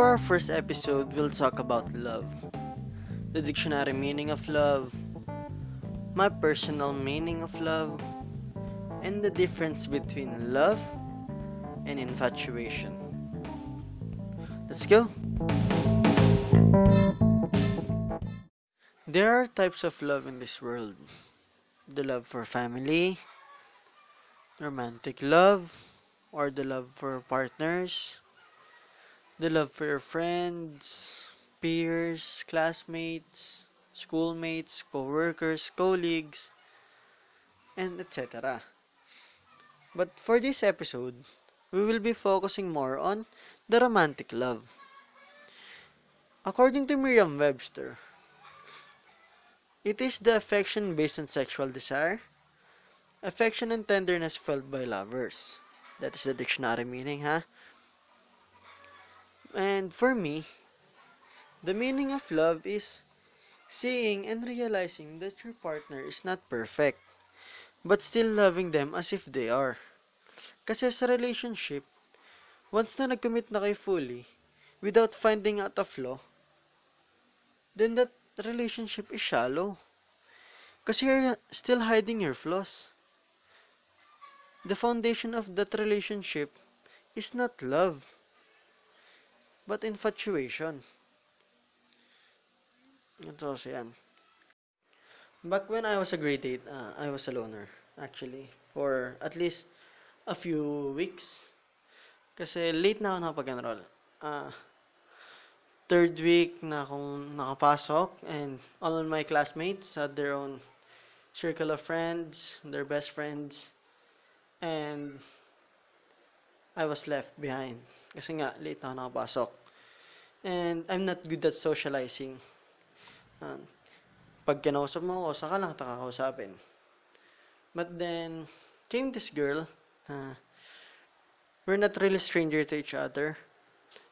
For our first episode, we'll talk about love, the dictionary meaning of love, my personal meaning of love, and the difference between love and infatuation. Let's go! There are types of love in this world the love for family, romantic love, or the love for partners, the love for your friends, peers, classmates, schoolmates, co-workers, colleagues, and etc. But for this episode, we will be focusing more on the romantic love. According to Merriam-Webster, it is the affection based on sexual desire, affection and tenderness felt by lovers. That is the dictionary meaning, ha? And for me, the meaning of love is seeing and realizing that your partner is not perfect, but still loving them as if they are. Kasi sa relationship, once na nag-commit na kayo fully, without finding out a flaw, then that relationship is shallow. Kasi you're still hiding your flaws. The foundation of that relationship is not love, but infatuation. Ito kasi yan. Back when I was a grade 8, uh, I was a loner, actually, for at least a few weeks. Kasi late na ako nakapag-enroll. Uh, third week na akong nakapasok and all of my classmates had their own circle of friends, their best friends, and I was left behind. Kasi nga, late na ako nakapasok. And I'm not good at socializing. Uh, pag kinausap mo ako, saka lang kita kakausapin. But then, came this girl, uh, we're not really stranger to each other.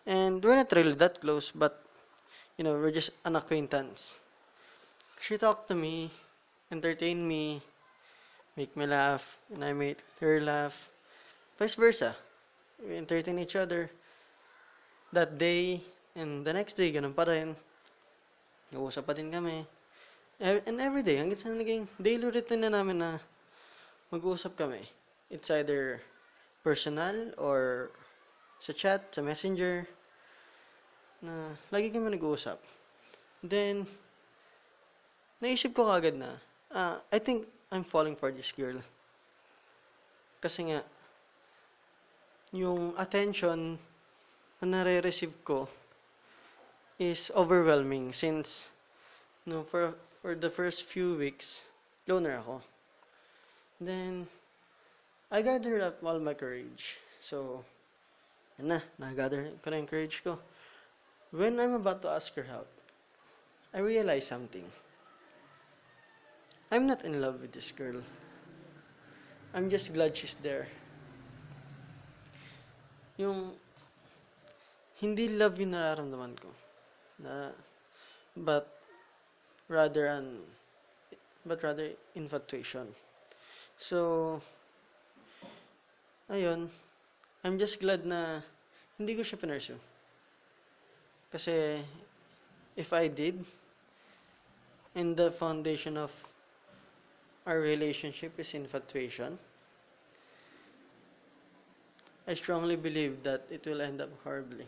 And we're not really that close, but, you know, we're just an acquaintance. She talked to me, entertained me, make me laugh, and I made her laugh. Vice versa. We entertain each other. That day, and the next day, ganun pa rin. Nag-uusap pa din kami. E- And every day, hanggang sa naging daily routine na namin na mag-uusap kami. It's either personal or sa chat, sa messenger, na lagi kami nag-uusap. Then, naisip ko kagad na, ah, I think I'm falling for this girl. Kasi nga, yung attention na nare-receive ko is overwhelming since no for for the first few weeks loner ako. Then I gathered up all my courage. So yan na na-gather ko na yung courage ko. When I'm about to ask her out I realized something. I'm not in love with this girl. I'm just glad she's there yung hindi love yung nararamdaman ko. Na but rather an but rather infatuation. So ayun. I'm just glad na hindi ko siya pinursue kasi if I did and the foundation of our relationship is infatuation I strongly believe that it will end up horribly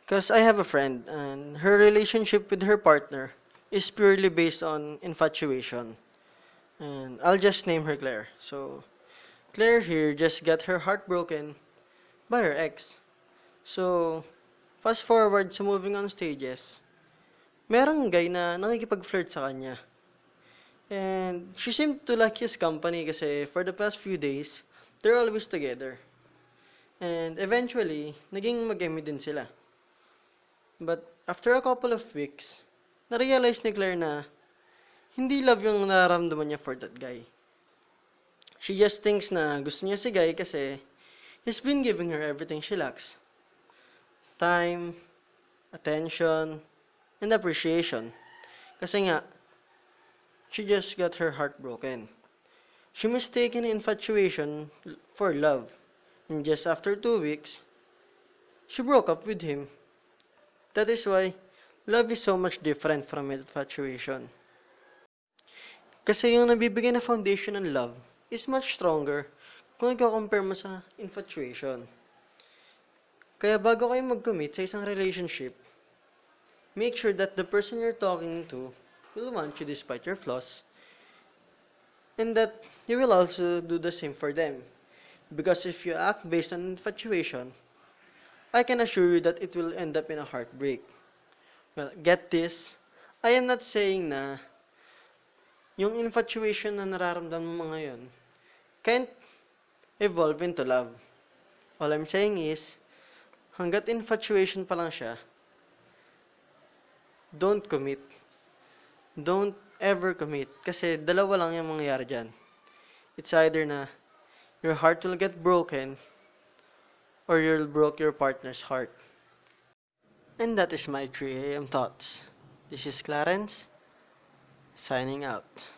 Because I have a friend, and her relationship with her partner is purely based on infatuation. And I'll just name her Claire. So, Claire here just got her heart broken by her ex. So, fast forward sa moving on stages, merong guy na nakikipag-flirt sa kanya. And she seemed to like his company kasi for the past few days, they're always together. And eventually, naging mag-emi din sila. But after a couple of weeks, na-realize ni Claire na hindi love yung nararamdaman niya for that guy. She just thinks na gusto niya si guy kasi he's been giving her everything she lacks. Time, attention, and appreciation. Kasi nga, she just got her heart broken. She mistaken infatuation for love. And just after two weeks, she broke up with him. That is why love is so much different from infatuation. Kasi yung nabibigay na foundation ng love is much stronger kung i-compare mo sa infatuation. Kaya bago kayo mag-commit sa isang relationship, make sure that the person you're talking to will want you despite your flaws and that you will also do the same for them. Because if you act based on infatuation, I can assure you that it will end up in a heartbreak. Well, get this, I am not saying na yung infatuation na nararamdaman mo ngayon can't evolve into love. All I'm saying is, hanggat infatuation pa lang siya, don't commit. Don't ever commit. Kasi dalawa lang yung mangyayari dyan. It's either na your heart will get broken or you'll broke your partner's heart. And that is my 3 a.m. thoughts. This is Clarence, signing out.